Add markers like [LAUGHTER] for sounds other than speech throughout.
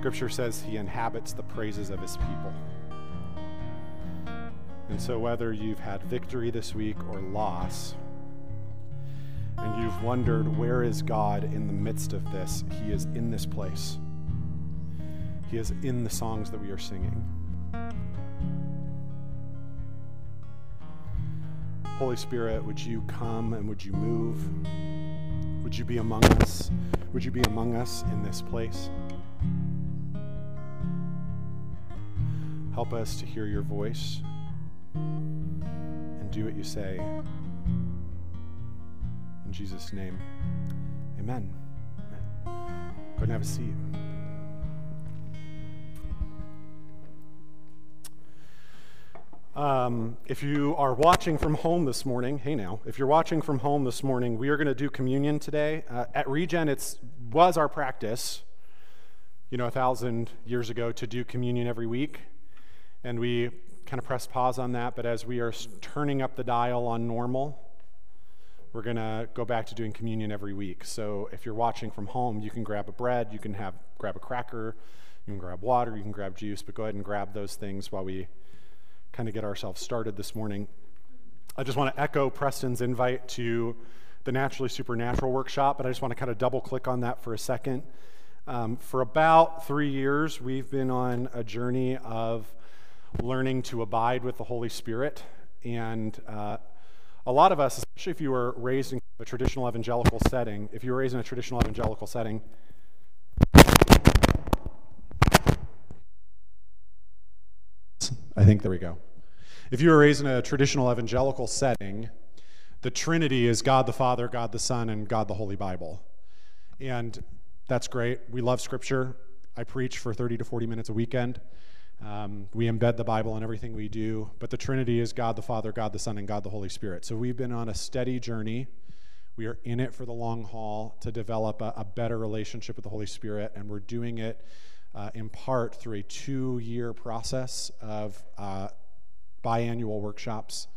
Scripture says he inhabits the praises of his people. And so, whether you've had victory this week or loss, and you've wondered, where is God in the midst of this? He is in this place. He is in the songs that we are singing. Holy Spirit, would you come and would you move? Would you be among us? Would you be among us in this place? Help us to hear your voice and do what you say. In Jesus' name, amen. amen. Go and have a seat. Um, if you are watching from home this morning, hey now, if you're watching from home this morning, we are going to do communion today. Uh, at Regen, it was our practice, you know, a thousand years ago to do communion every week. And we kind of press pause on that, but as we are turning up the dial on normal, we're going to go back to doing communion every week. So if you're watching from home, you can grab a bread, you can have grab a cracker, you can grab water, you can grab juice, but go ahead and grab those things while we kind of get ourselves started this morning. I just want to echo Preston's invite to the Naturally Supernatural workshop, but I just want to kind of double click on that for a second. Um, for about three years, we've been on a journey of learning to abide with the Holy Spirit. And uh, a lot of us, especially if you were raised in a traditional evangelical setting, if you were raised in a traditional evangelical setting, I think there we go. If you were raised in a traditional evangelical setting, the Trinity is God the Father, God the Son, and God the Holy Bible. And that's great. We love Scripture. I preach for 30 to 40 minutes a weekend. Um, we embed the Bible in everything we do, but the Trinity is God the Father, God the Son, and God the Holy Spirit. So we've been on a steady journey. We are in it for the long haul to develop a, a better relationship with the Holy Spirit, and we're doing it uh, in part through a two year process of uh, biannual workshops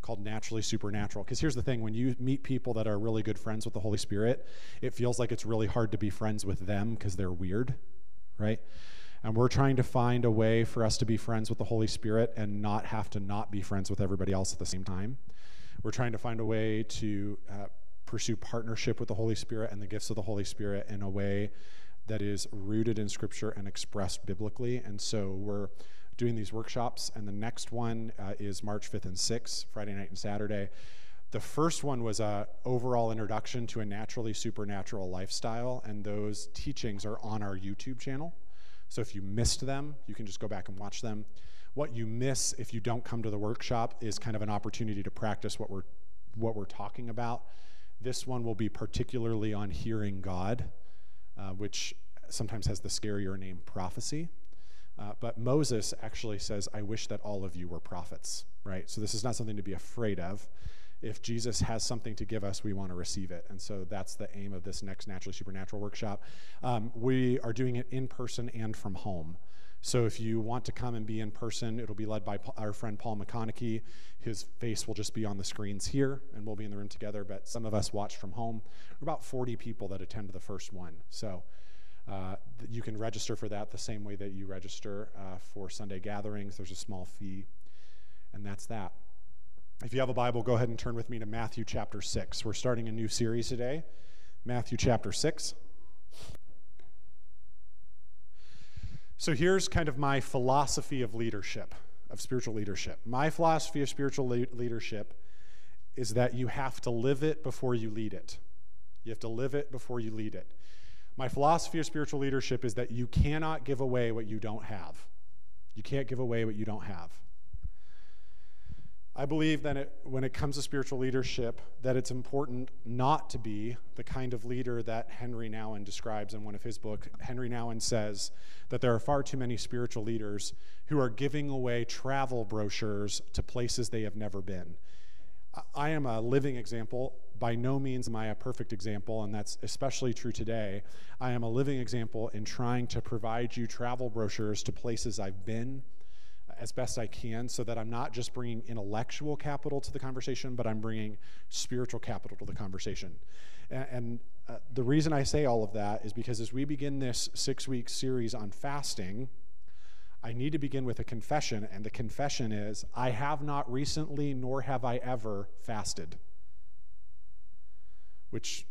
called Naturally Supernatural. Because here's the thing when you meet people that are really good friends with the Holy Spirit, it feels like it's really hard to be friends with them because they're weird, right? And we're trying to find a way for us to be friends with the Holy Spirit and not have to not be friends with everybody else at the same time. We're trying to find a way to uh, pursue partnership with the Holy Spirit and the gifts of the Holy Spirit in a way that is rooted in Scripture and expressed biblically. And so we're doing these workshops, and the next one uh, is March 5th and 6th, Friday night and Saturday. The first one was a overall introduction to a naturally supernatural lifestyle, and those teachings are on our YouTube channel. So if you missed them, you can just go back and watch them. What you miss if you don't come to the workshop is kind of an opportunity to practice what we're what we're talking about. This one will be particularly on hearing God, uh, which sometimes has the scarier name prophecy. Uh, but Moses actually says, I wish that all of you were prophets, right? So this is not something to be afraid of if Jesus has something to give us, we want to receive it. And so that's the aim of this next Naturally Supernatural workshop. Um, we are doing it in person and from home. So if you want to come and be in person, it'll be led by our friend Paul McConaughey. His face will just be on the screens here, and we'll be in the room together. But some of us watch from home. We're about 40 people that attend the first one. So uh, you can register for that the same way that you register uh, for Sunday gatherings. There's a small fee, and that's that. If you have a Bible, go ahead and turn with me to Matthew chapter 6. We're starting a new series today, Matthew chapter 6. So here's kind of my philosophy of leadership, of spiritual leadership. My philosophy of spiritual le- leadership is that you have to live it before you lead it. You have to live it before you lead it. My philosophy of spiritual leadership is that you cannot give away what you don't have. You can't give away what you don't have. I believe that it, when it comes to spiritual leadership, that it's important not to be the kind of leader that Henry Nouwen describes in one of his books. Henry Nouwen says that there are far too many spiritual leaders who are giving away travel brochures to places they have never been. I am a living example. By no means am I a perfect example, and that's especially true today. I am a living example in trying to provide you travel brochures to places I've been as best I can so that I'm not just bringing intellectual capital to the conversation, but I'm bringing spiritual capital to the conversation. And, and uh, the reason I say all of that is because as we begin this six week series on fasting, I need to begin with a confession. And the confession is I have not recently, nor have I ever fasted, which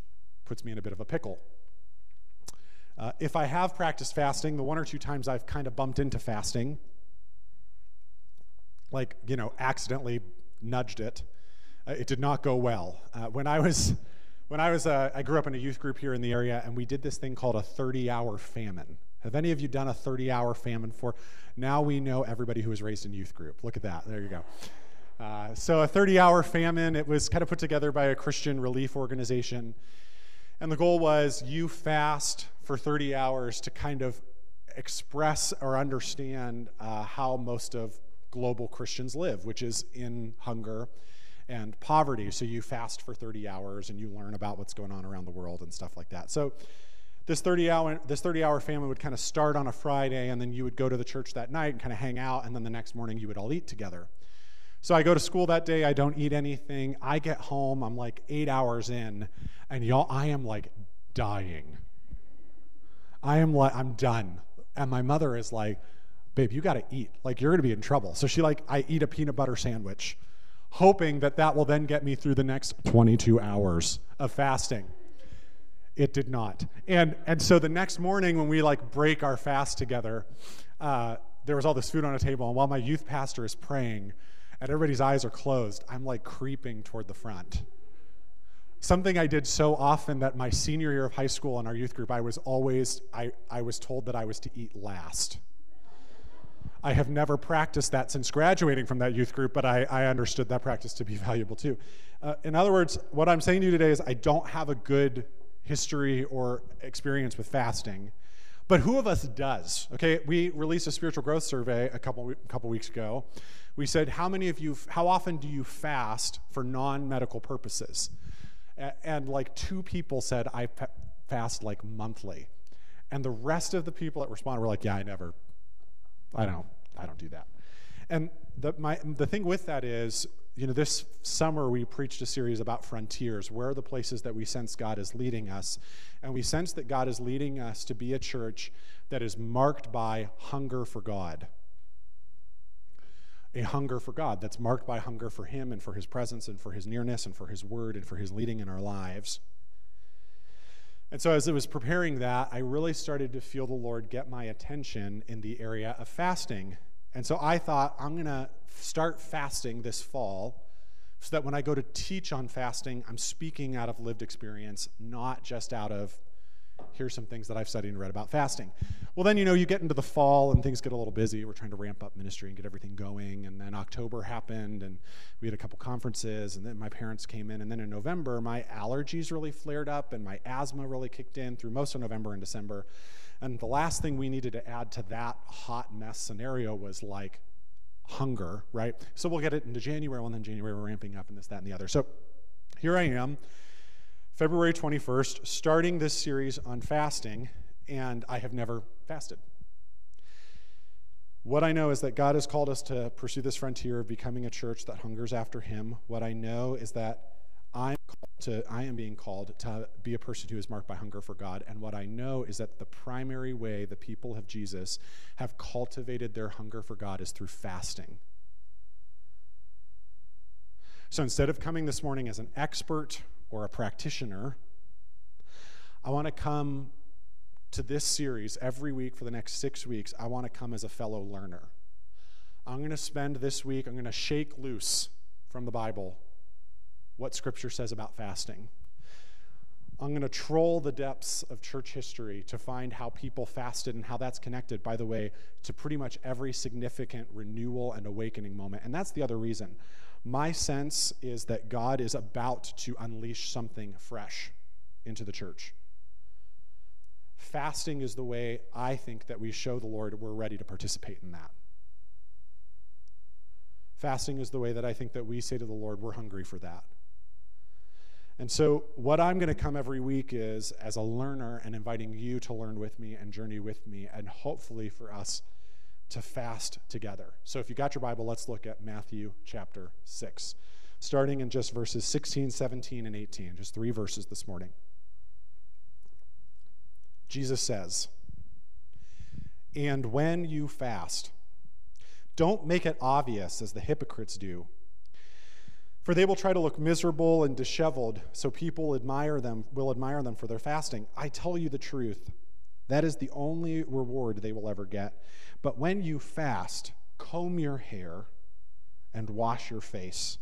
puts me in a bit of a pickle. Uh, if I have practiced fasting, the one or two times I've kind of bumped into fasting, like, you know, accidentally nudged it, uh, it did not go well. Uh, when I was, when I was, uh, I grew up in a youth group here in the area, and we did this thing called a 30 hour famine. Have any of you done a 30 hour famine for? Now we know everybody who was raised in youth group. Look at that. There you go. Uh, so, a 30 hour famine, it was kind of put together by a Christian relief organization. And the goal was you fast for 30 hours to kind of express or understand uh, how most of global Christians live, which is in hunger and poverty. So you fast for 30 hours and you learn about what's going on around the world and stuff like that. So this 30 hour this 30 hour family would kind of start on a Friday and then you would go to the church that night and kind of hang out and then the next morning you would all eat together. So I go to school that day, I don't eat anything. I get home, I'm like 8 hours in and y'all I am like dying. I am like I'm done. And my mother is like, "Babe, you got to eat. Like you're going to be in trouble." So she like I eat a peanut butter sandwich hoping that that will then get me through the next 22 hours of fasting. It did not. And, and so the next morning, when we like break our fast together, uh, there was all this food on a table. And while my youth pastor is praying and everybody's eyes are closed, I'm like creeping toward the front. Something I did so often that my senior year of high school in our youth group, I was always, I, I was told that I was to eat last. I have never practiced that since graduating from that youth group, but I, I understood that practice to be [LAUGHS] valuable too. Uh, in other words, what I'm saying to you today is I don't have a good history or experience with fasting. But who of us does? Okay, we released a spiritual growth survey a couple couple weeks ago. We said, how many of you, how often do you fast for non-medical purposes? And like two people said, I fast like monthly, and the rest of the people that responded were like, yeah, I never, I don't, I don't do that. And the my the thing with that is you know, this summer we preached a series about frontiers. Where are the places that we sense God is leading us? And we sense that God is leading us to be a church that is marked by hunger for God. A hunger for God that's marked by hunger for Him and for His presence and for His nearness and for His word and for His leading in our lives. And so, as I was preparing that, I really started to feel the Lord get my attention in the area of fasting. And so I thought, I'm going to start fasting this fall so that when I go to teach on fasting, I'm speaking out of lived experience, not just out of here's some things that I've studied and read about fasting. Well, then, you know, you get into the fall and things get a little busy. We're trying to ramp up ministry and get everything going. And then October happened and we had a couple conferences. And then my parents came in. And then in November, my allergies really flared up and my asthma really kicked in through most of November and December. And the last thing we needed to add to that hot mess scenario was like hunger, right? So we'll get it into January, and then January we're ramping up and this, that, and the other. So here I am, February 21st, starting this series on fasting, and I have never fasted. What I know is that God has called us to pursue this frontier of becoming a church that hungers after Him. What I know is that I'm to I am being called to be a person who is marked by hunger for God. And what I know is that the primary way the people of Jesus have cultivated their hunger for God is through fasting. So instead of coming this morning as an expert or a practitioner, I want to come to this series every week for the next six weeks. I want to come as a fellow learner. I'm going to spend this week, I'm going to shake loose from the Bible what Scripture says about fasting. I'm going to troll the depths of church history to find how people fasted and how that's connected, by the way, to pretty much every significant renewal and awakening moment. And that's the other reason. My sense is that God is about to unleash something fresh into the church. Fasting is the way I think that we show the Lord we're ready to participate in that. Fasting is the way that I think that we say to the Lord, we're hungry for that. And so, what I'm going to come every week is as a learner and inviting you to learn with me and journey with me, and hopefully for us to fast together. So if you got your Bible, let's look at Matthew chapter 6, starting in just verses 16, 17, and 18, just three verses this morning. Jesus says, And when you fast, don't make it obvious as the hypocrites do. For they will try to look miserable and disheveled, so people admire them, will admire them for their fasting. I tell you the truth. That is the only reward they will ever get. But when you fast, comb your hair and wash your face.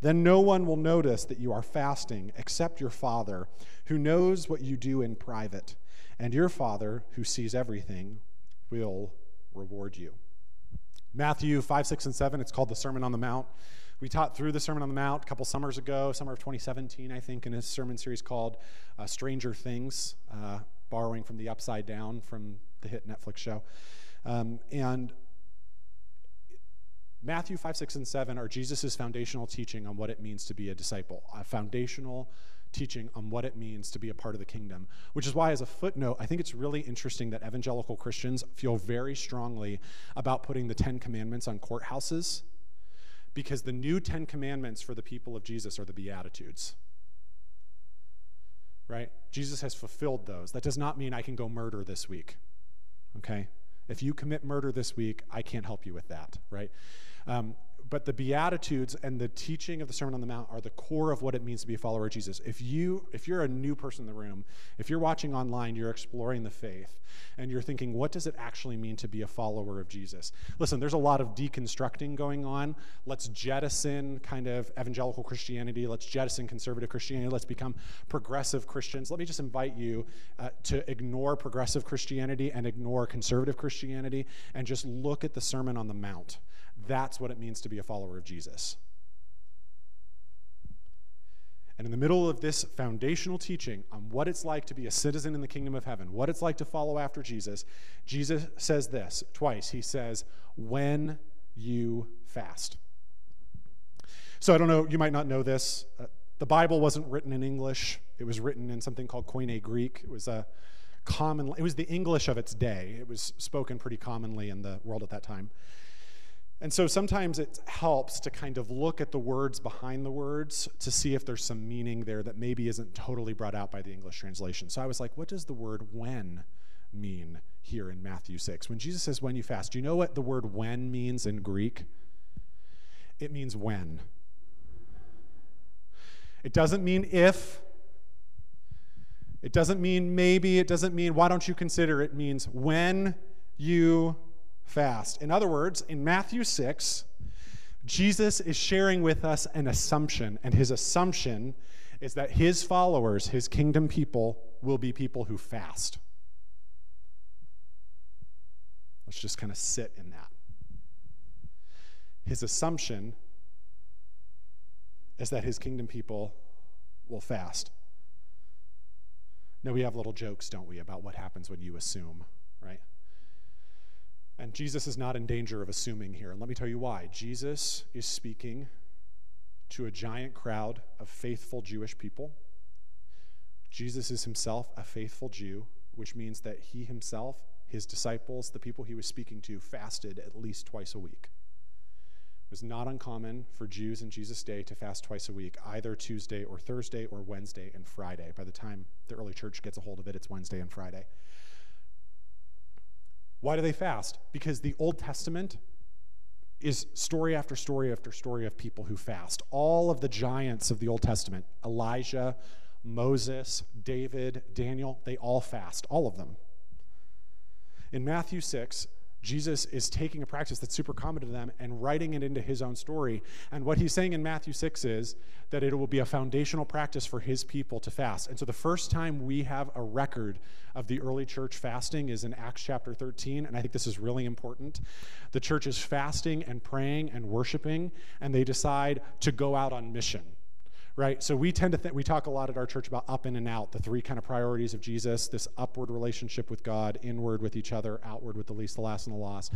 Then no one will notice that you are fasting except your Father, who knows what you do in private. And your Father, who sees everything, will reward you. Matthew 5, 6, and 7, it's called the Sermon on the Mount. We taught through the Sermon on the Mount a couple summers ago, summer of 2017, I think, in a sermon series called uh, Stranger Things, uh, borrowing from the Upside Down from the hit Netflix show. Um, and Matthew 5, 6, and 7 are Jesus' foundational teaching on what it means to be a disciple, a foundational teaching on what it means to be a part of the kingdom. Which is why, as a footnote, I think it's really interesting that evangelical Christians feel very strongly about putting the Ten Commandments on courthouses because the new Ten Commandments for the people of Jesus are the Beatitudes. Right? Jesus has fulfilled those. That does not mean I can go murder this week. Okay? If you commit murder this week, I can't help you with that, right? Um, but the beatitudes and the teaching of the sermon on the mount are the core of what it means to be a follower of jesus. If you if you're a new person in the room if you're watching online you're exploring the faith and you're thinking what does it actually mean to be a follower of jesus? Listen there's a lot of deconstructing going on. Let's jettison kind of evangelical christianity. Let's jettison conservative christianity. Let's become progressive christians. Let me just invite you uh, to ignore progressive christianity and ignore conservative christianity and just look at the sermon on the mount that's what it means to be a follower of Jesus. And in the middle of this foundational teaching on what it's like to be a citizen in the kingdom of heaven, what it's like to follow after Jesus, Jesus says this twice. He says, when you fast. So I don't know, you might not know this. Uh, the Bible wasn't written in English, it was written in something called Koine Greek. It was a common, it was the English of its day. It was spoken pretty commonly in the world at that time. And so sometimes it helps to kind of look at the words behind the words to see if there's some meaning there that maybe isn't totally brought out by the English translation. So I was like, what does the word when mean here in Matthew 6? When Jesus says when you fast, do you know what the word when means in Greek? It means when. It doesn't mean if. It doesn't mean maybe. It doesn't mean why don't you consider. It means when you fast. In other words, in Matthew 6, Jesus is sharing with us an assumption, and his assumption is that his followers, his kingdom people, will be people who fast. Let's just kind of sit in that. His assumption is that his kingdom people will fast. Now, we have little jokes, don't we, about what happens when you assume, right? And Jesus is not in danger of assuming here. And let me tell you why. Jesus is speaking to a giant crowd of faithful Jewish people. Jesus is himself a faithful Jew, which means that he himself, his disciples, the people he was speaking to, fasted at least twice a week. It was not uncommon for Jews in Jesus' day to fast twice a week, either Tuesday or Thursday or Wednesday and Friday. By the time the early church gets a hold of it, it's Wednesday and Friday. Why do they fast? Because the Old Testament is story after story after story of people who fast. All of the giants of the Old Testament, Elijah, Moses, David, Daniel, they all fast, all of them. In Matthew 6, Jesus is taking a practice that's super common to them and writing it into his own story. And what he's saying in Matthew 6 is that it will be a foundational practice for his people to fast. And so the first time we have a record of the early church fasting is in Acts chapter 13. And I think this is really important. The church is fasting and praying and worshiping, and they decide to go out on mission right? So we tend to think, we talk a lot at our church about up in and out, the three kind of priorities of Jesus this upward relationship with God, inward with each other, outward with the least, the last, and the lost.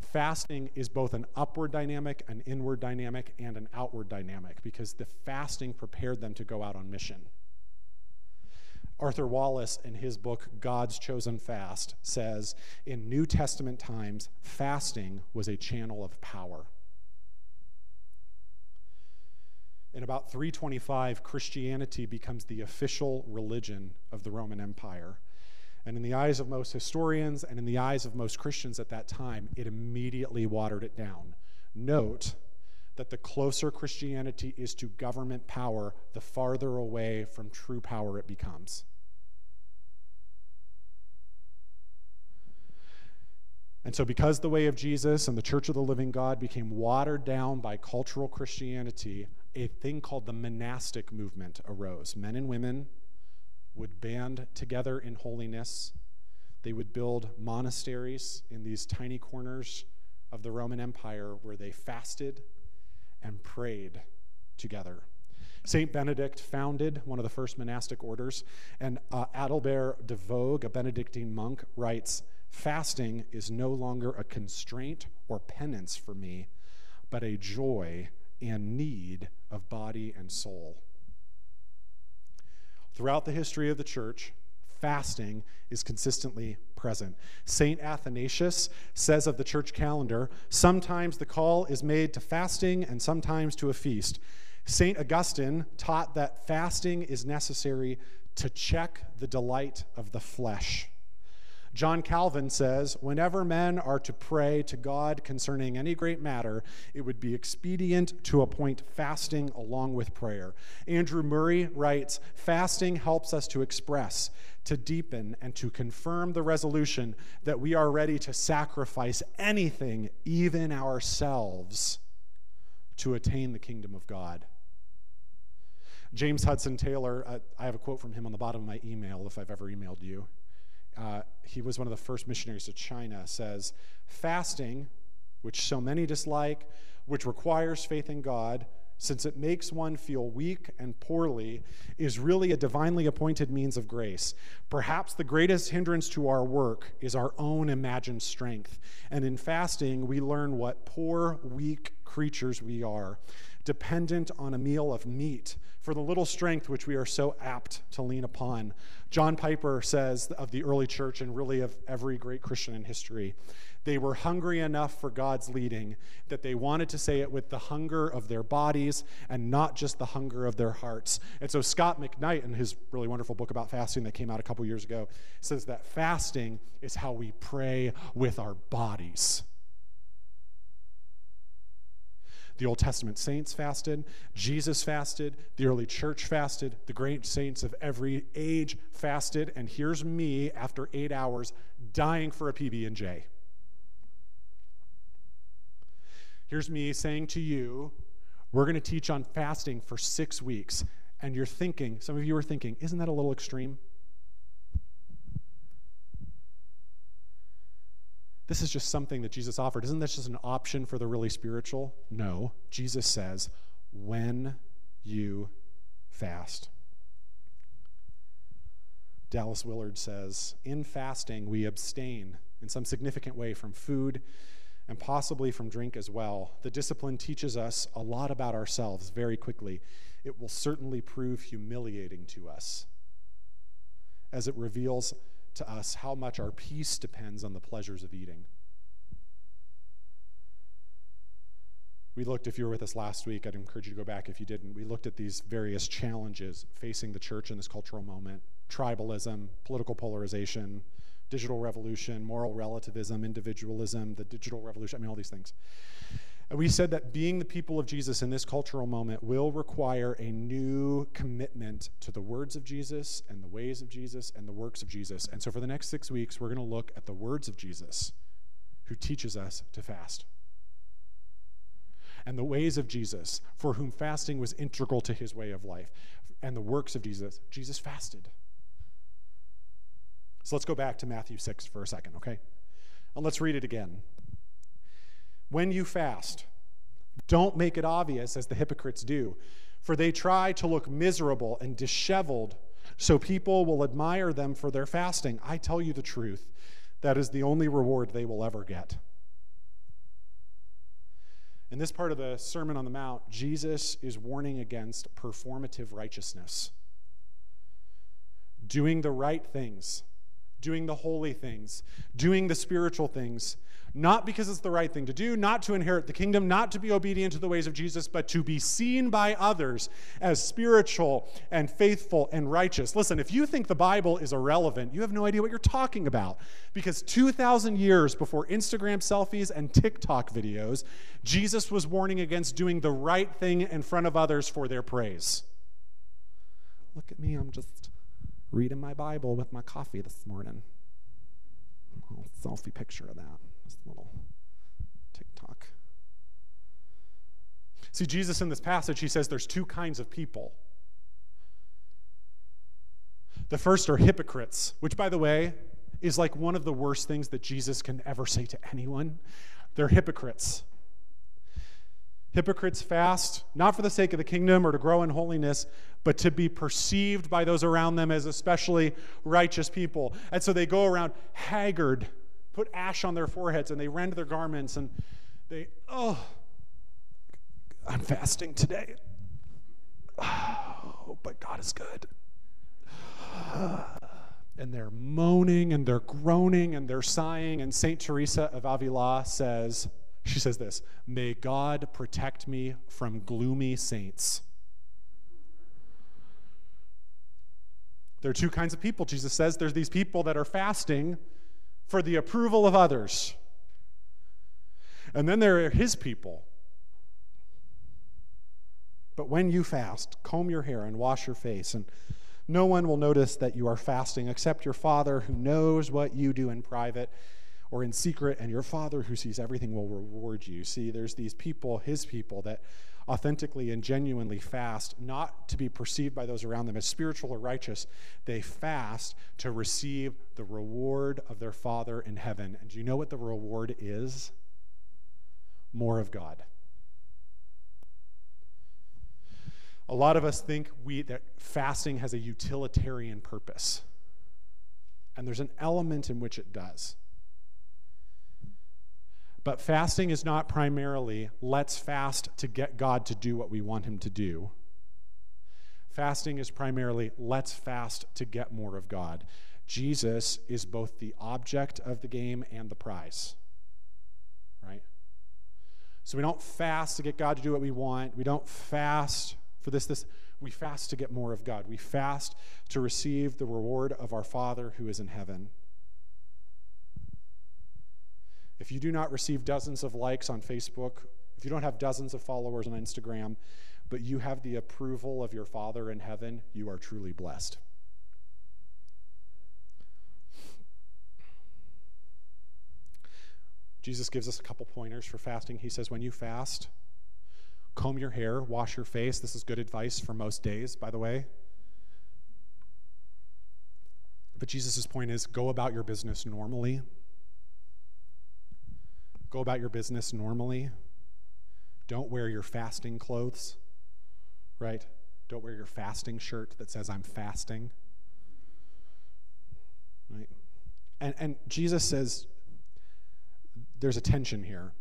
Fasting is both an upward dynamic, an inward dynamic, and an outward dynamic because the fasting prepared them to go out on mission. Arthur Wallis, in his book God's Chosen Fast, says in New Testament times, fasting was a channel of power. In about 325, Christianity becomes the official religion of the Roman Empire. And in the eyes of most historians and in the eyes of most Christians at that time, it immediately watered it down. Note that the closer Christianity is to government power, the farther away from true power it becomes. And so, because the way of Jesus and the Church of the Living God became watered down by cultural Christianity, a thing called the monastic movement arose. Men and women would band together in holiness. They would build monasteries in these tiny corners of the Roman Empire where they fasted and prayed together. St. Benedict founded one of the first monastic orders, and uh, Adalbert de Vogue, a Benedictine monk, writes Fasting is no longer a constraint or penance for me, but a joy and need of body and soul. Throughout the history of the church, fasting is consistently present. St. Athanasius says of the church calendar sometimes the call is made to fasting and sometimes to a feast. St. Augustine taught that fasting is necessary to check the delight of the flesh. John Calvin says, Whenever men are to pray to God concerning any great matter, it would be expedient to appoint fasting along with prayer. Andrew Murray writes, Fasting helps us to express, to deepen, and to confirm the resolution that we are ready to sacrifice anything, even ourselves, to attain the kingdom of God. James Hudson Taylor, uh, I have a quote from him on the bottom of my email if I've ever emailed you uh, he was one of the first missionaries to China, says, Fasting, which so many dislike, which requires faith in God, since it makes one feel weak and poorly, is really a divinely appointed means of grace. Perhaps the greatest hindrance to our work is our own imagined strength. And in fasting, we learn what poor, weak creatures we are, dependent on a meal of meat for the little strength which we are so apt to lean upon. John Piper says of the early church and really of every great Christian in history, they were hungry enough for God's leading that they wanted to say it with the hunger of their bodies and not just the hunger of their hearts. And so Scot McKnight, in his really wonderful book about fasting that came out a couple years ago, says that fasting is how we pray with our bodies. The Old Testament saints fasted, Jesus fasted, the early church fasted, the great saints of every age fasted, and here's me after 8 hours dying for a PB&J. Here's me saying to you, we're going to teach on fasting for 6 weeks. And you're thinking, some of you are thinking, isn't that a little extreme? This is just something that Jesus offered. Isn't this just an option for the really spiritual? No. Jesus says, when you fast. Dallas Willard says, in fasting, we abstain in some significant way from food and possibly from drink as well. The discipline teaches us a lot about ourselves very quickly. It will certainly prove humiliating to us as it reveals to us how much our peace depends on the pleasures of eating. We looked, if you were with us last week, I'd encourage you to go back if you didn't. We looked at these various challenges facing the church in this cultural moment tribalism, political polarization, digital revolution, moral relativism, individualism, the digital revolution, I mean, all these things. We said that being the people of Jesus in this cultural moment will require a new commitment to the words of Jesus and the ways of Jesus and the works of Jesus. And so for the next six weeks, we're going to look at the words of Jesus who teaches us to fast. And the ways of Jesus, for whom fasting was integral to his way of life, and the works of Jesus. Jesus fasted. So let's go back to Matthew 6 for a second, okay? And let's read it again. When you fast, don't make it obvious as the hypocrites do, for they try to look miserable and disheveled so people will admire them for their fasting. I tell you the truth, that is the only reward they will ever get. In this part of the Sermon on the Mount, Jesus is warning against performative righteousness. doing the right things, doing the holy things, doing the spiritual things, not because it's the right thing to do, not to inherit the kingdom, not to be obedient to the ways of Jesus, but to be seen by others as spiritual and faithful and righteous. Listen, if you think the Bible is irrelevant, you have no idea what you're talking about. Because 2,000 years before Instagram selfies and TikTok videos, Jesus was warning against doing the right thing in front of others for their praise. Look at me, I'm just reading my Bible with my coffee this morning. A selfie picture of that little TikTok. See, Jesus in this passage, he says there's two kinds of people. The first are hypocrites, which, by the way, is like one of the worst things that Jesus can ever say to anyone. They're hypocrites. Hypocrites fast, not for the sake of the kingdom or to grow in holiness, but to be perceived by those around them as especially righteous people. And so they go around haggard put ash on their foreheads and they rend their garments and they, oh, I'm fasting today. Oh, but God is good. And they're moaning and they're groaning and they're sighing. And St. Teresa of Avila says, she says this May God protect me from gloomy saints. There are two kinds of people, Jesus says. There's these people that are fasting for the approval of others. And then there are his people. But when you fast, comb your hair and wash your face, and no one will notice that you are fasting except your Father who knows what you do in private or in secret, and your Father who sees everything will reward you. See, there's these people, his people, that authentically and genuinely fast, not to be perceived by those around them as spiritual or righteous. They fast to receive the reward of their Father in heaven. And do you know what the reward is? More of God. A lot of us think we, that fasting has a utilitarian purpose. And there's an element in which it does. But fasting is not primarily let's fast to get God to do what we want him to do. Fasting is primarily let's fast to get more of God. Jesus is both the object of the game and the prize. Right? So we don't fast to get God to do what we want. We don't fast for this this we fast to get more of God. We fast to receive the reward of our Father who is in heaven. If you do not receive dozens of likes on Facebook, if you don't have dozens of followers on Instagram, but you have the approval of your Father in heaven, you are truly blessed. Jesus gives us a couple pointers for fasting. He says, when you fast, comb your hair, wash your face. This is good advice for most days, by the way. But Jesus' point is go about your business normally Go about your business normally. Don't wear your fasting clothes, right? Don't wear your fasting shirt that says, I'm fasting. Right? And, and Jesus says there's a tension here.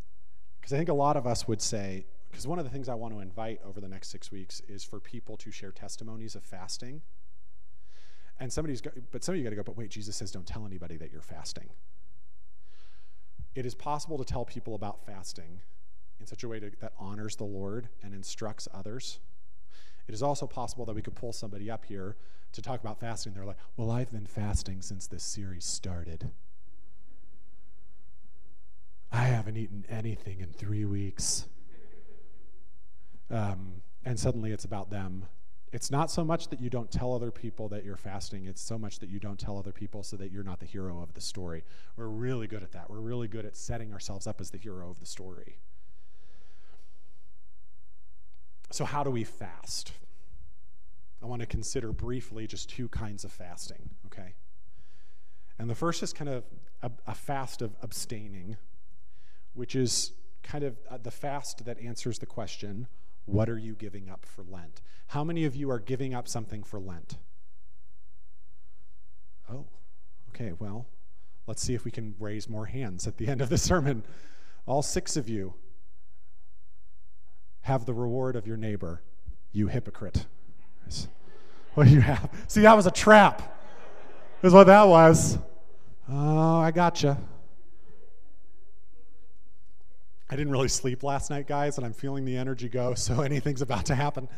Because I think a lot of us would say, because one of the things I want to invite over the next six weeks is for people to share testimonies of fasting. And somebody's got, but some of you got to go, but wait, Jesus says don't tell anybody that you're fasting. It is possible to tell people about fasting in such a way to, that honors the Lord and instructs others. It is also possible that we could pull somebody up here to talk about fasting. They're like, Well, I've been fasting since this series started. I haven't eaten anything in three weeks. Um, and suddenly it's about them it's not so much that you don't tell other people that you're fasting, it's so much that you don't tell other people so that you're not the hero of the story. We're really good at that. We're really good at setting ourselves up as the hero of the story. So, how do we fast? I want to consider briefly just two kinds of fasting, okay? And the first is kind of a, a fast of abstaining, which is kind of uh, the fast that answers the question what are you giving up for Lent? How many of you are giving up something for Lent? Oh, okay, well, let's see if we can raise more hands at the end of the sermon. All six of you have the reward of your neighbor, you hypocrite. What do you have? See, that was a trap. is what that was. Oh, I gotcha. I didn't really sleep last night, guys, and I'm feeling the energy go, [LAUGHS] so anything's about to happen.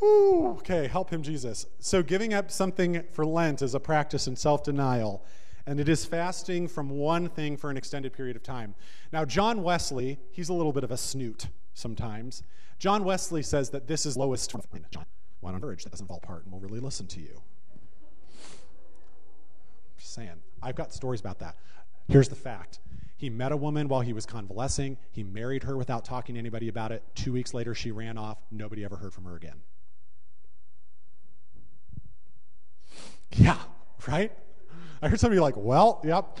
Woo, okay, help him, Jesus. So, giving up something for Lent is a practice in self denial, and it is fasting from one thing for an extended period of time. Now, John Wesley, he's a little bit of a snoot sometimes. John Wesley says that this is lowest. John, why don't urge that doesn't fall apart, and we'll really listen to you. Just saying. I've got stories about that. Here's the fact he met a woman while he was convalescing. He married her without talking to anybody about it. Two weeks later, she ran off. Nobody ever heard from her again. Yeah, right? I heard somebody like, well, yep.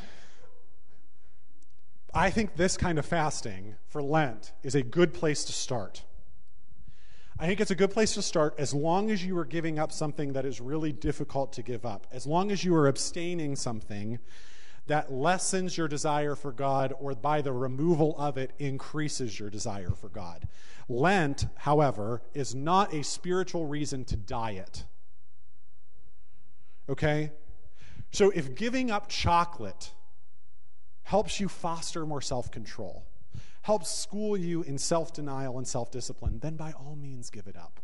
I think this kind of fasting for Lent is a good place to start. I think it's a good place to start as long as you are giving up something that is really difficult to give up, as long as you are abstaining something that lessens your desire for God or by the removal of it increases your desire for God. Lent, however, is not a spiritual reason to diet. Okay? So if giving up chocolate helps you foster more self control, helps school you in self denial and self discipline, then by all means give it up.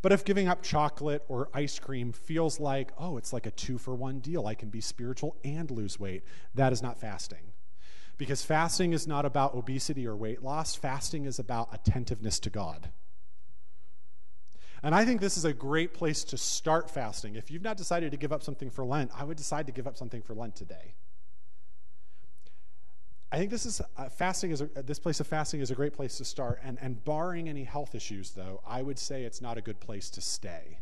But if giving up chocolate or ice cream feels like, oh, it's like a two for one deal, I can be spiritual and lose weight, that is not fasting. Because fasting is not about obesity or weight loss, fasting is about attentiveness to God. And I think this is a great place to start fasting. If you've not decided to give up something for Lent, I would decide to give up something for Lent today. I think this is uh, fasting is a, this place of fasting is a great place to start. And, and barring any health issues, though, I would say it's not a good place to stay.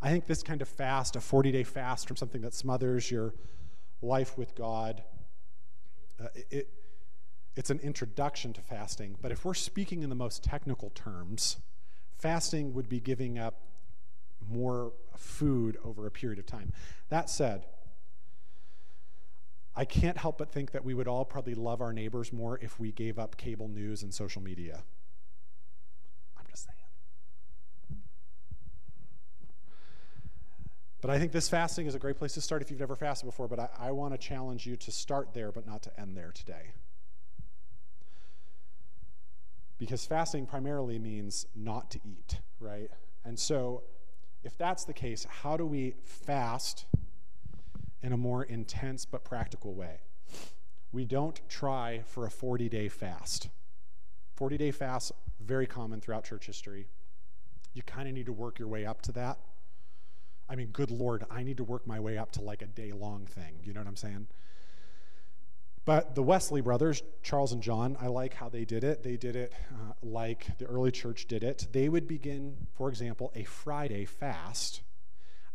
I think this kind of fast, a 40 day fast from something that smothers your life with God, uh, it, it's an introduction to fasting. But if we're speaking in the most technical terms, fasting would be giving up more food over a period of time. That said, I can't help but think that we would all probably love our neighbors more if we gave up cable news and social media. I'm just saying. But I think this fasting is a great place to start if you've never fasted before. But I, I want to challenge you to start there, but not to end there today. Because fasting primarily means not to eat, right? And so, if that's the case, how do we fast in a more intense but practical way. We don't try for a 40 day fast. 40 day fast, very common throughout church history. You kind of need to work your way up to that. I mean, good Lord, I need to work my way up to like a day long thing. You know what I'm saying? But the Wesley brothers, Charles and John, I like how they did it. They did it uh, like the early church did it. They would begin, for example, a Friday fast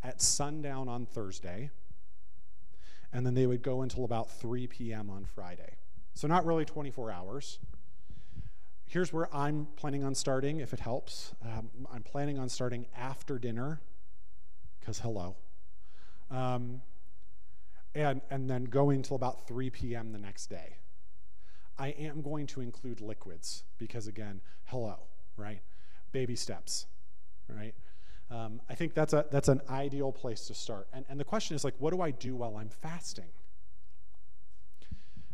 at sundown on Thursday and then they would go until about 3 p.m. on Friday. So, not really 24 hours. Here's where I'm planning on starting, if it helps. Um, I'm planning on starting after dinner, because hello. Um, and, and then going till about 3 p.m. the next day. I am going to include liquids, because again, hello, right? Baby steps, right? Um, I think that's, a, that's an ideal place to start. And, and the question is like, what do I do while I'm fasting?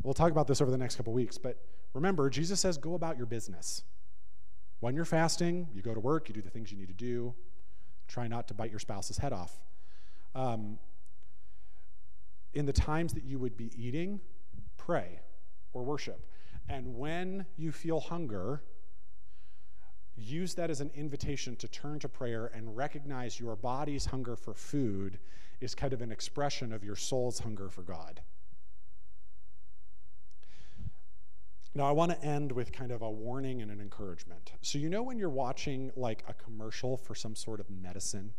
We'll talk about this over the next couple weeks, but remember, Jesus says, go about your business. When you're fasting, you go to work, you do the things you need to do. Try not to bite your spouse's head off. Um, in the times that you would be eating, pray or worship. And when you feel hunger, use that as an invitation to turn to prayer and recognize your body's hunger for food is kind of an expression of your soul's hunger for God. Now, I want to end with kind of a warning and an encouragement. So, you know, when you're watching like a commercial for some sort of medicine,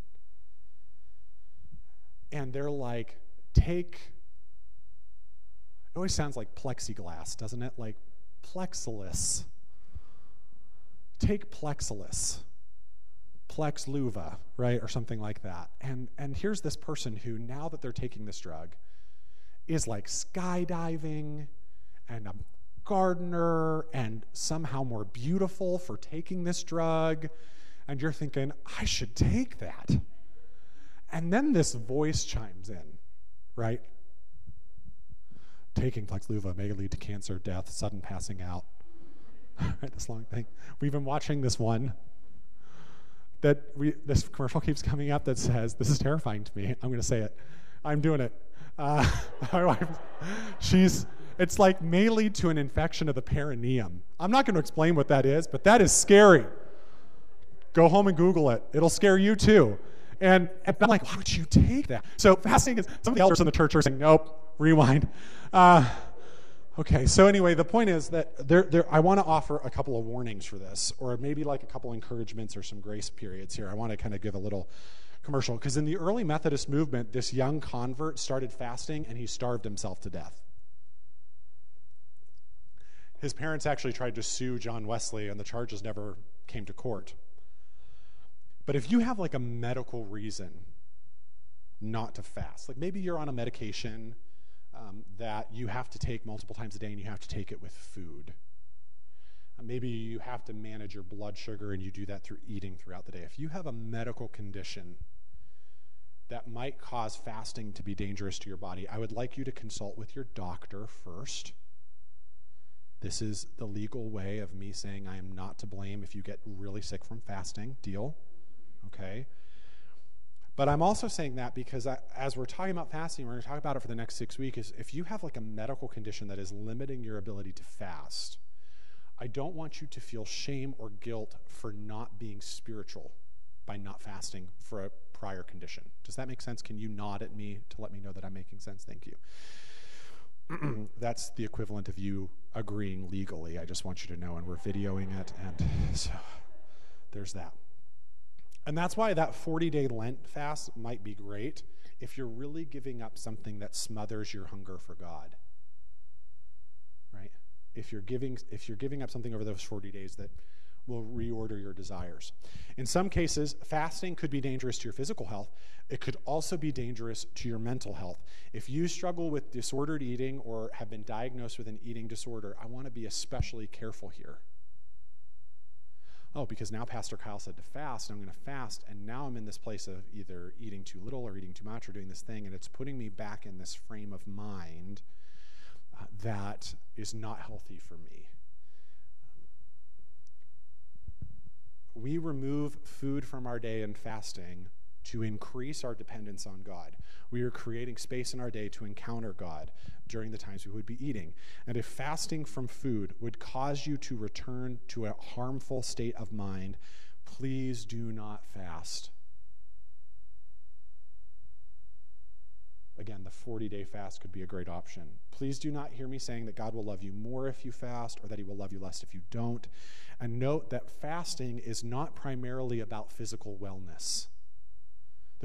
and they're like, take, it always sounds like plexiglass, doesn't it? Like plexilus take Plexilis, Plexluva, right, or something like that. And, and here's this person who, now that they're taking this drug, is like skydiving and a gardener and somehow more beautiful for taking this drug. And you're thinking, I should take that. And then this voice chimes in, right? Taking Paxlovid may lead to cancer, death, sudden passing out. [LAUGHS] this long thing. We've been watching this one that we, this commercial keeps coming up that says, This is terrifying to me. I'm going to say it. I'm doing it. Uh, [LAUGHS] my wife, she's, it's like may lead to an infection of the perineum. I'm not going to explain what that is, but that is scary. Go home and Google it. It'll scare you too. And, and I'm like, why would you take that? So fasting is, some of the elders in the church are saying, nope, rewind. Uh, okay, so anyway, the point is that there, there, I want to offer a couple of warnings for this, or maybe like a couple encouragements or some grace periods here. I want to kind of give a little commercial. Because in the early Methodist movement, this young convert started fasting and he starved himself to death. His parents actually tried to sue John Wesley, and the charges never came to court. But if you have like a medical reason not to fast, like maybe you're on a medication um, that you have to take multiple times a day and you have to take it with food. Uh, maybe you have to manage your blood sugar and you do that through eating throughout the day. If you have a medical condition that might cause fasting to be dangerous to your body, I would like you to consult with your doctor first. This is the legal way of me saying I am not to blame if you get really sick from fasting. Deal? Okay? But I'm also saying that because I, as we're talking about fasting, we're going to talk about it for the next six weeks. Is if you have like a medical condition that is limiting your ability to fast, I don't want you to feel shame or guilt for not being spiritual by not fasting for a prior condition. Does that make sense? Can you nod at me to let me know that I'm making sense? Thank you. [CLEARS THROAT] That's the equivalent of you agreeing legally. I just want you to know, and we're videoing it, and so there's that. And that's why that 40 day Lent fast might be great if you're really giving up something that smothers your hunger for God. Right? If you're giving if you're giving up something over those 40 days that will reorder your desires. In some cases, fasting could be dangerous to your physical health. It could also be dangerous to your mental health. If you struggle with disordered eating or have been diagnosed with an eating disorder, I want to be especially careful here. Oh, because now Pastor Kyle said to fast, and I'm going to fast, and now I'm in this place of either eating too little or eating too much or doing this thing, and it's putting me back in this frame of mind uh, that is not healthy for me. we remove food from our day in fasting to increase our dependence on God. We are creating space in our day to encounter God during the times we would be eating. And if fasting from food would cause you to return to a harmful state of mind, please do not fast. Again, the 40 day fast could be a great option. Please do not hear me saying that God will love you more if you fast or that he will love you less if you don't. And note that fasting is not primarily about physical wellness.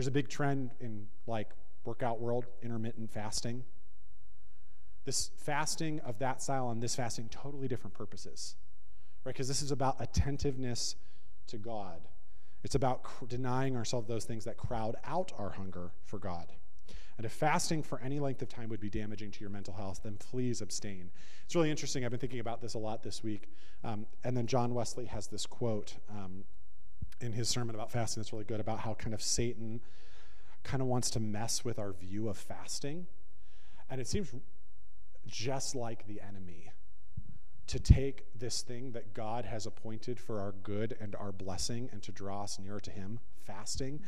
There's a big trend in like workout world, intermittent fasting. This fasting of that style and this fasting, totally different purposes, right? Because this is about attentiveness to God. It's about cr- denying ourselves those things that crowd out our hunger for God. And if fasting for any length of time would be damaging to your mental health, then please abstain. It's really interesting. I've been thinking about this a lot this week. Um, and then John Wesley has this quote um, in his sermon about fasting that's really good about how kind of Satan kind of wants to mess with our view of fasting. And it seems just like the enemy to take this thing that God has appointed for our good and our blessing and to draw us nearer to Him, fasting,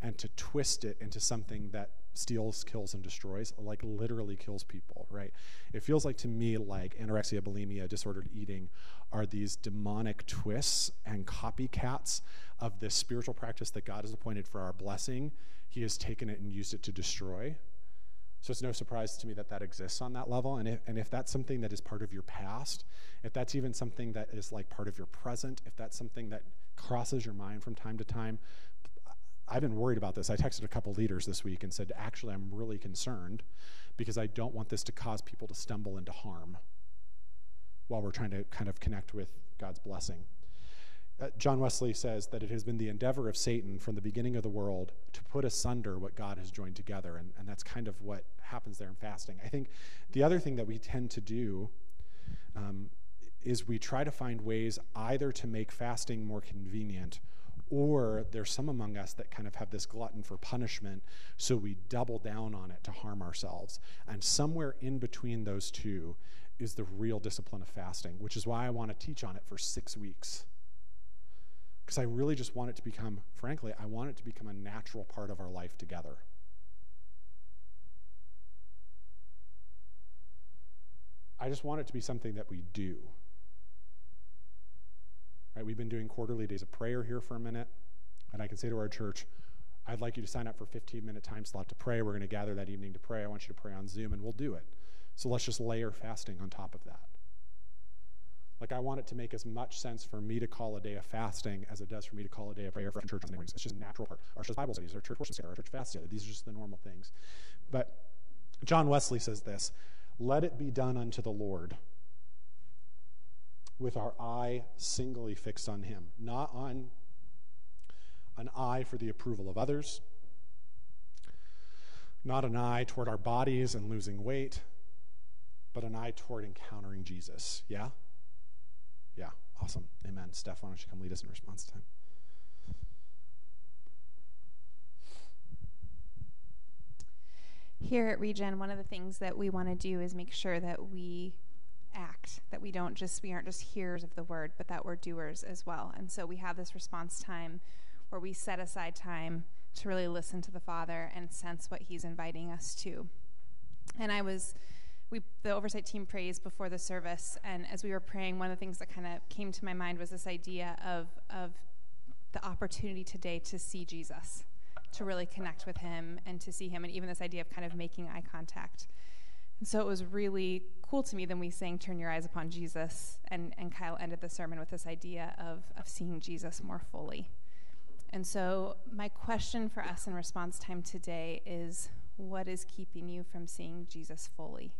and to twist it into something that steals, kills, and destroys, like literally kills people, right? It feels like to me like anorexia, bulimia, disordered eating are these demonic twists and copycats of this spiritual practice that God has appointed for our blessing. He has taken it and used it to destroy. So it's no surprise to me that that exists on that level. And if, and if that's something that is part of your past, if that's even something that is like part of your present, if that's something that crosses your mind from time to time, I've been worried about this. I texted a couple leaders this week and said, actually, I'm really concerned because I don't want this to cause people to stumble into harm while we're trying to kind of connect with God's blessing. Uh, John Wesley says that it has been the endeavor of Satan from the beginning of the world to put asunder what God has joined together. And, and that's kind of what happens there in fasting. I think the other thing that we tend to do um, is we try to find ways either to make fasting more convenient Or there's some among us that kind of have this glutton for punishment, so we double down on it to harm ourselves. And somewhere in between those two is the real discipline of fasting, which is why I want to teach on it for six weeks. Because I really just want it to become, frankly, I want it to become a natural part of our life together. I just want it to be something that we do. Right? We've been doing quarterly days of prayer here for a minute, and I can say to our church, I'd like you to sign up for a 15 minute time slot to pray. We're going to gather that evening to pray. I want you to pray on Zoom, and we'll do it. So let's just layer fasting on top of that. Like, I want it to make as much sense for me to call a day of fasting as it does for me to call a day of prayer for church mornings. It's just a natural part. Our church Bible studies, our church worship, our church fast These are just the normal things. But John Wesley says this let it be done unto the Lord with our eye singly fixed on Him, not on an eye for the approval of others, not an eye toward our bodies and losing weight, but an eye toward encountering Jesus. Yeah? Yeah, awesome. Amen. Steph, why don't you come lead us in response time? Here at Regen, one of the things that we want to do is make sure that we act, that we don't just we aren't just hearers of the word, but that we're doers as well. And so we have this response time where we set aside time to really listen to the Father and sense what he's inviting us to. And I was we the oversight team prays before the service and as we were praying one of the things that kind of came to my mind was this idea of of the opportunity today to see Jesus to really connect with him and to see him, and even this idea of kind of making eye contact. And so it was really cool to me. Then we sang Turn Your Eyes Upon Jesus, and, and Kyle ended the sermon with this idea of, of seeing Jesus more fully. And so, my question for us in response time today is what is keeping you from seeing Jesus fully?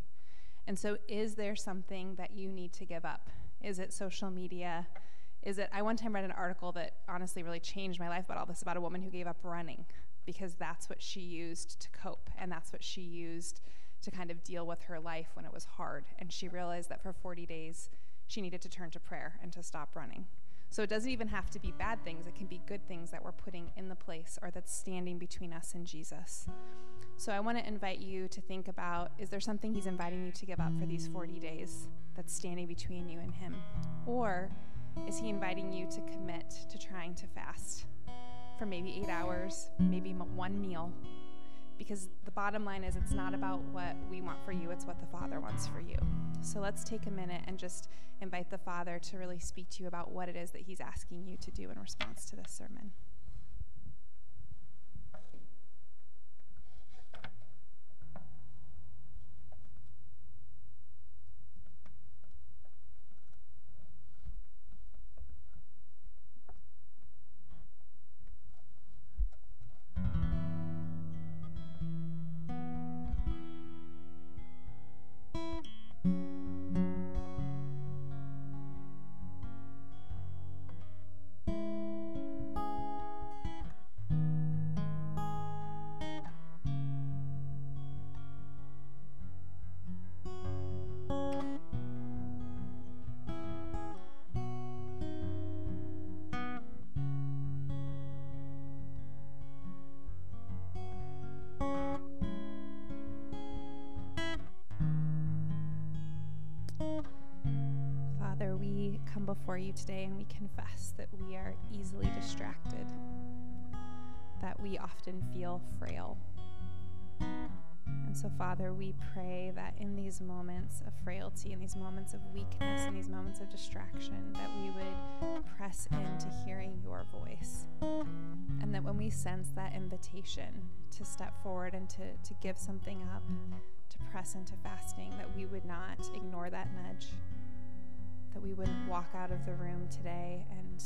And so, is there something that you need to give up? Is it social media? is it, I one time read an article that honestly really changed my life about all this about a woman who gave up running because that's what she used to cope and that's what she used to kind of deal with her life when it was hard. And she realized that for 40 days she needed to turn to prayer and to stop running. So it doesn't even have to be bad things, it can be good things that we're putting in the place or that's standing between us and Jesus. So I want to invite you to think about is there something He's inviting you to give up for these 40 days that's standing between you and Him? Or is He inviting you to commit to trying to fast for maybe eight hours, maybe one meal? Because the bottom line is, it's not about what we want for you, it's what the Father wants for you. So let's take a minute and just invite the Father to really speak to you about what it is that He's asking you to do in response to this sermon. Before you today and we confess that we are easily distracted, that we often feel frail. And so, Father, we pray that in these moments of frailty, in these moments of weakness, in these moments of distraction, that we would press into hearing your voice. And that when we sense that invitation to step forward and to, to give something up, to press into fasting, that we would not ignore that nudge, that we wouldn't walk out of the room today and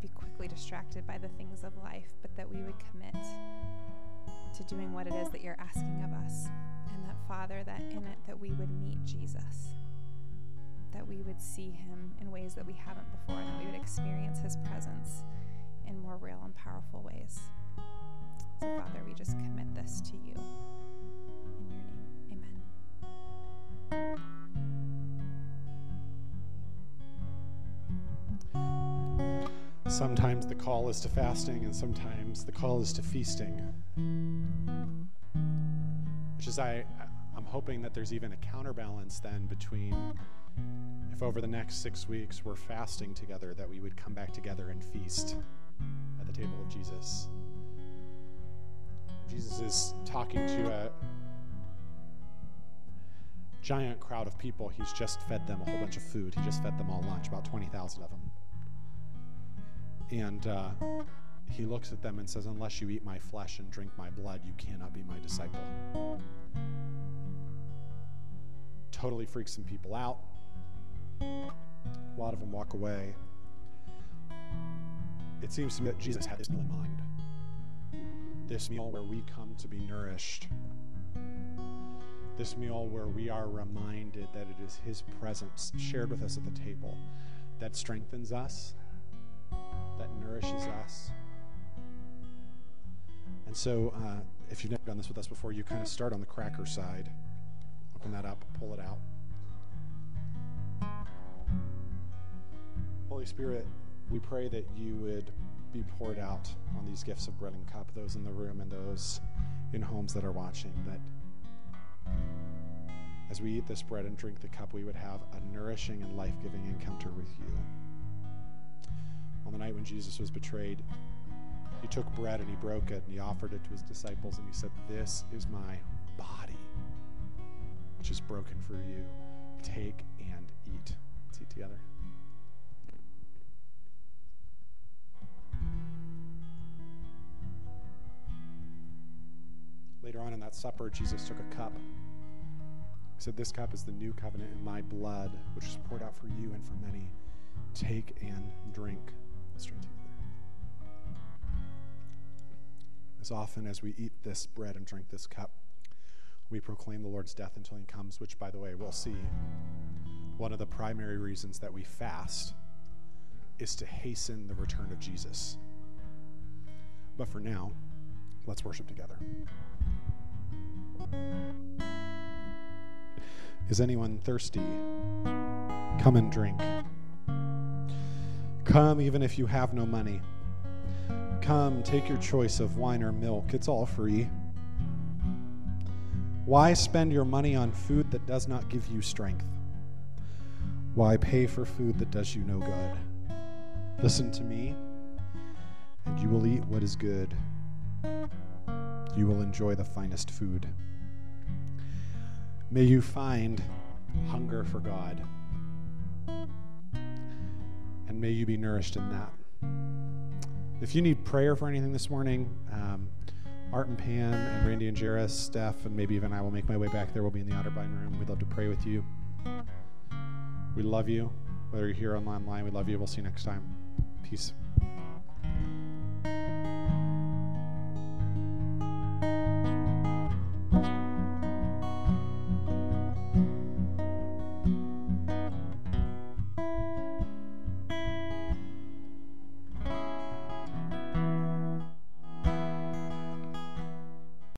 be quickly distracted by the things of life, but that we would commit to doing what it is that you're asking of us. And that, Father, that in it, that we would meet Jesus, that we would see him in ways that we haven't before, and that we would experience his presence in more real and powerful ways. So, Father, we just commit this to you. In your name, amen. Sometimes the call is to fasting, and sometimes the call is to feasting. Which is, I, I'm hoping that there's even a counterbalance then between if over the next six weeks we're fasting together, that we would come back together and feast at the table of Jesus. Jesus is talking to a giant crowd of people. He's just fed them a whole bunch of food. He just fed them all lunch, about 20,000 of them. And uh, he looks at them and says, Unless you eat my flesh and drink my blood, you cannot be my disciple. Totally freaks some people out. A lot of them walk away. It seems to me that Jesus had this meal in mind. This meal where we come to be nourished. This meal where we are reminded that it is His presence shared with us at the table that strengthens us, that nourishes us. And so, uh, if you've never done this with us before, you kind of start on the cracker side. Open that up, pull it out. Holy Spirit, we pray that you would be poured out on these gifts of bread and cup, those in the room and those in homes that are watching, that as we eat this bread and drink the cup, we would have a nourishing and life giving encounter with you. On the night when Jesus was betrayed, he took bread and he broke it and he offered it to his disciples and he said, This is my body, which is broken for you. Take and eat. Let's eat together. Later on in that supper, Jesus took a cup. He said, This cup is the new covenant in my blood, which is poured out for you and for many. Take and drink. As often as we eat this bread and drink this cup, we proclaim the Lord's death until he comes, which, by the way, we'll see. One of the primary reasons that we fast is to hasten the return of Jesus. But for now, let's worship together. Is anyone thirsty? Come and drink. Come even if you have no money. Come, take your choice of wine or milk. It's all free. Why spend your money on food that does not give you strength? Why pay for food that does you no good? Listen to me, and you will eat what is good. You will enjoy the finest food. May you find hunger for God. And may you be nourished in that. If you need prayer for anything this morning, um, Art and Pam and Randy and Jairus, Steph, and maybe even I will make my way back there. We'll be in the Otterbein room. We'd love to pray with you. We love you. Whether you're here online, we love you. We'll see you next time. Peace.